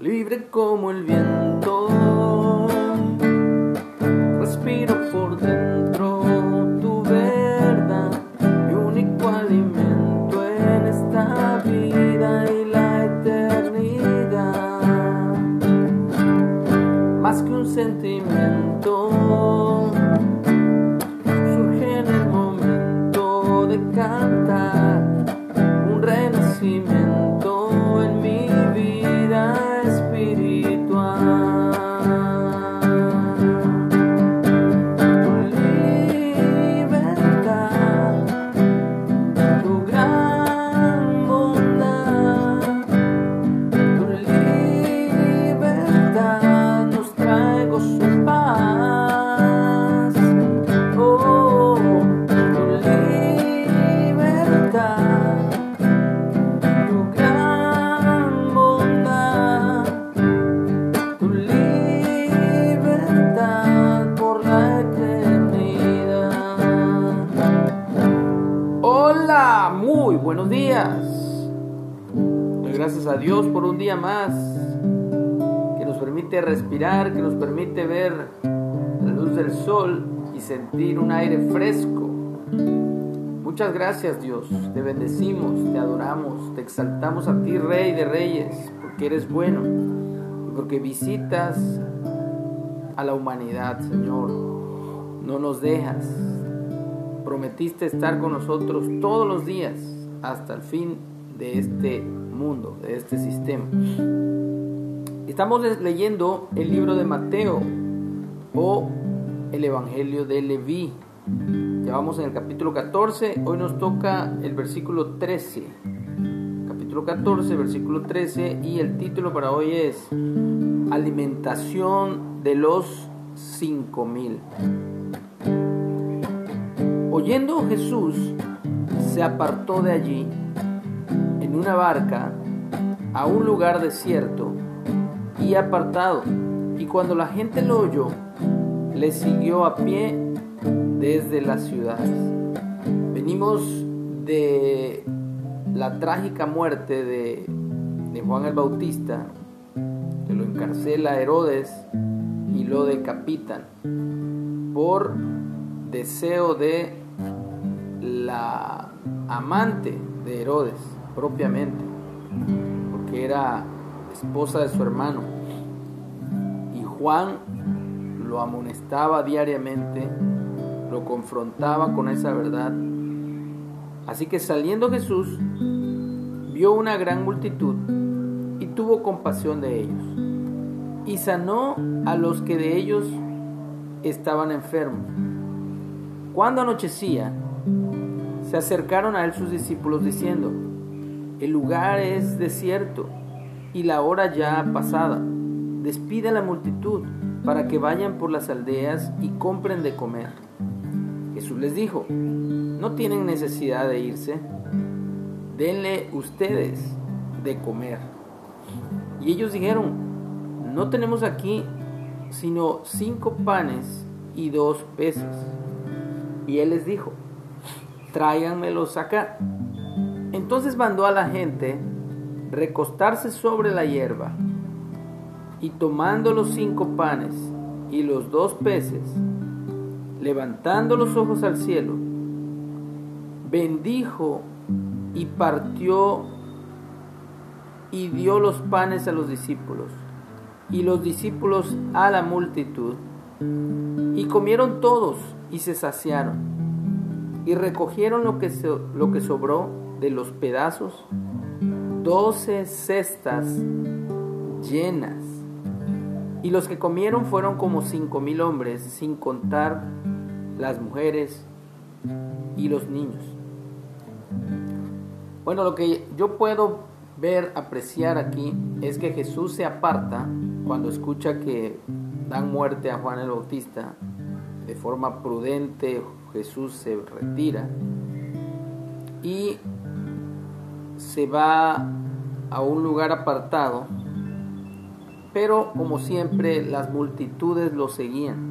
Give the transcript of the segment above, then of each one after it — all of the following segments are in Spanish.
libre como el viento. Respiro por dentro tu verdad, mi único alimento en esta vida y la eternidad. Más que un sentimiento, más que nos permite respirar, que nos permite ver la luz del sol y sentir un aire fresco. Muchas gracias Dios, te bendecimos, te adoramos, te exaltamos a ti, Rey de Reyes, porque eres bueno porque visitas a la humanidad, Señor. No nos dejas. Prometiste estar con nosotros todos los días hasta el fin de este mundo, de este sistema. Estamos leyendo el libro de Mateo o el Evangelio de Leví. Ya vamos en el capítulo 14, hoy nos toca el versículo 13. Capítulo 14, versículo 13 y el título para hoy es Alimentación de los cinco mil. Oyendo Jesús, se apartó de allí una barca a un lugar desierto y apartado, y cuando la gente lo oyó, le siguió a pie desde las ciudades. Venimos de la trágica muerte de, de Juan el Bautista, que lo encarcela Herodes y lo decapitan por deseo de la amante de Herodes propiamente, porque era esposa de su hermano. Y Juan lo amonestaba diariamente, lo confrontaba con esa verdad. Así que saliendo Jesús, vio una gran multitud y tuvo compasión de ellos, y sanó a los que de ellos estaban enfermos. Cuando anochecía, se acercaron a él sus discípulos diciendo, el lugar es desierto y la hora ya pasada. Despide a la multitud para que vayan por las aldeas y compren de comer. Jesús les dijo, no tienen necesidad de irse, denle ustedes de comer. Y ellos dijeron, no tenemos aquí sino cinco panes y dos peces. Y él les dijo, tráiganmelos acá. Entonces mandó a la gente recostarse sobre la hierba y tomando los cinco panes y los dos peces, levantando los ojos al cielo, bendijo y partió y dio los panes a los discípulos y los discípulos a la multitud y comieron todos y se saciaron y recogieron lo que, lo que sobró de los pedazos, doce cestas llenas. Y los que comieron fueron como cinco mil hombres, sin contar las mujeres y los niños. Bueno, lo que yo puedo ver, apreciar aquí, es que Jesús se aparta cuando escucha que dan muerte a Juan el Bautista. De forma prudente, Jesús se retira y se va a un lugar apartado, pero como siempre las multitudes lo seguían.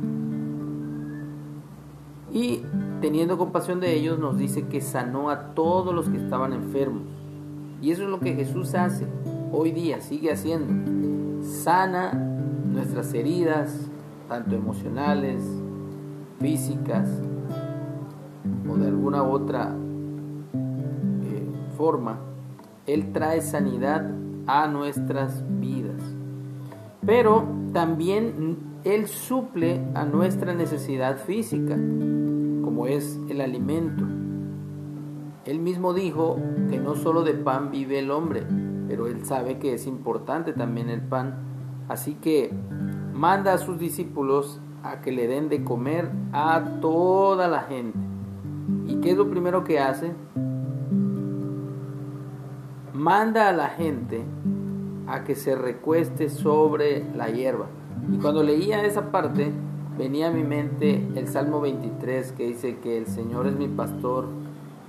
Y teniendo compasión de ellos nos dice que sanó a todos los que estaban enfermos. Y eso es lo que Jesús hace hoy día, sigue haciendo. sana nuestras heridas, tanto emocionales, físicas o de alguna otra eh, forma. Él trae sanidad a nuestras vidas. Pero también Él suple a nuestra necesidad física, como es el alimento. Él mismo dijo que no solo de pan vive el hombre, pero Él sabe que es importante también el pan. Así que manda a sus discípulos a que le den de comer a toda la gente. ¿Y qué es lo primero que hace? Manda a la gente a que se recueste sobre la hierba. Y cuando leía esa parte, venía a mi mente el Salmo 23 que dice que el Señor es mi pastor,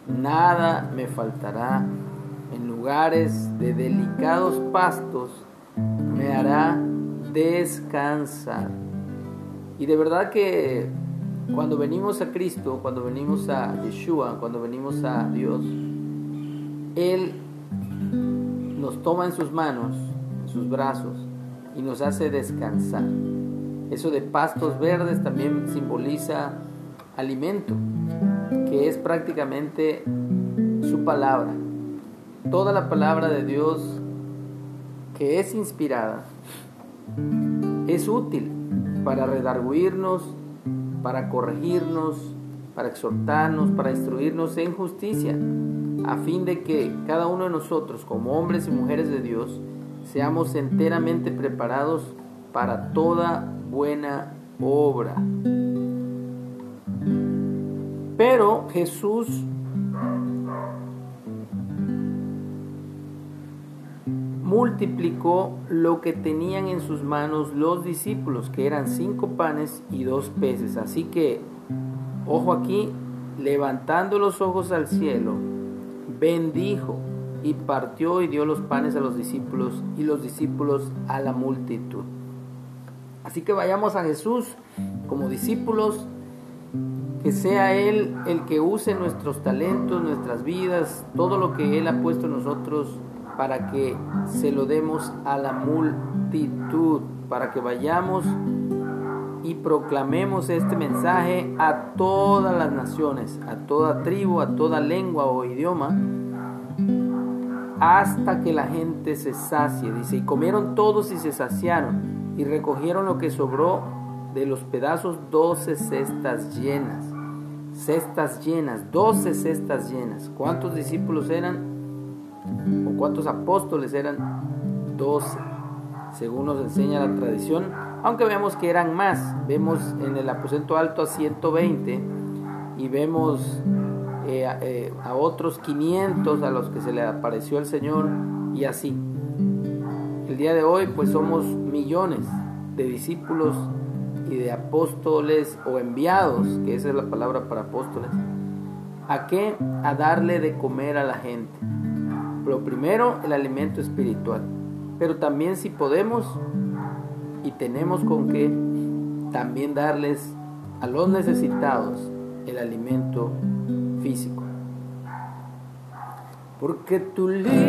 nada me faltará. En lugares de delicados pastos me hará descansar. Y de verdad que cuando venimos a Cristo, cuando venimos a Yeshua, cuando venimos a Dios, Él nos toma en sus manos, en sus brazos, y nos hace descansar. Eso de pastos verdes también simboliza alimento, que es prácticamente su palabra. Toda la palabra de Dios que es inspirada es útil para redarguirnos, para corregirnos, para exhortarnos, para instruirnos en justicia, a fin de que cada uno de nosotros, como hombres y mujeres de Dios, seamos enteramente preparados para toda buena obra. Pero Jesús multiplicó lo que tenían en sus manos los discípulos, que eran cinco panes y dos peces. Así que, ojo aquí, levantando los ojos al cielo, bendijo y partió y dio los panes a los discípulos y los discípulos a la multitud. Así que vayamos a Jesús como discípulos, que sea Él el que use nuestros talentos, nuestras vidas, todo lo que Él ha puesto en nosotros para que se lo demos a la multitud, para que vayamos y proclamemos este mensaje a todas las naciones, a toda tribu, a toda lengua o idioma, hasta que la gente se sacie. Dice, y comieron todos y se saciaron, y recogieron lo que sobró de los pedazos, doce cestas llenas. Cestas llenas, doce cestas llenas. ¿Cuántos discípulos eran? ¿O cuántos apóstoles eran? Doce, según nos enseña la tradición, aunque vemos que eran más. Vemos en el aposento alto a 120 y vemos eh, eh, a otros 500 a los que se le apareció el Señor y así. El día de hoy pues somos millones de discípulos y de apóstoles o enviados, que esa es la palabra para apóstoles. ¿A qué? A darle de comer a la gente. Lo primero, el alimento espiritual. Pero también si podemos y tenemos con qué, también darles a los necesitados el alimento físico. Porque tu libertad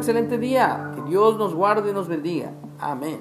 excelente día. Que Dios nos guarde y nos bendiga. Amén.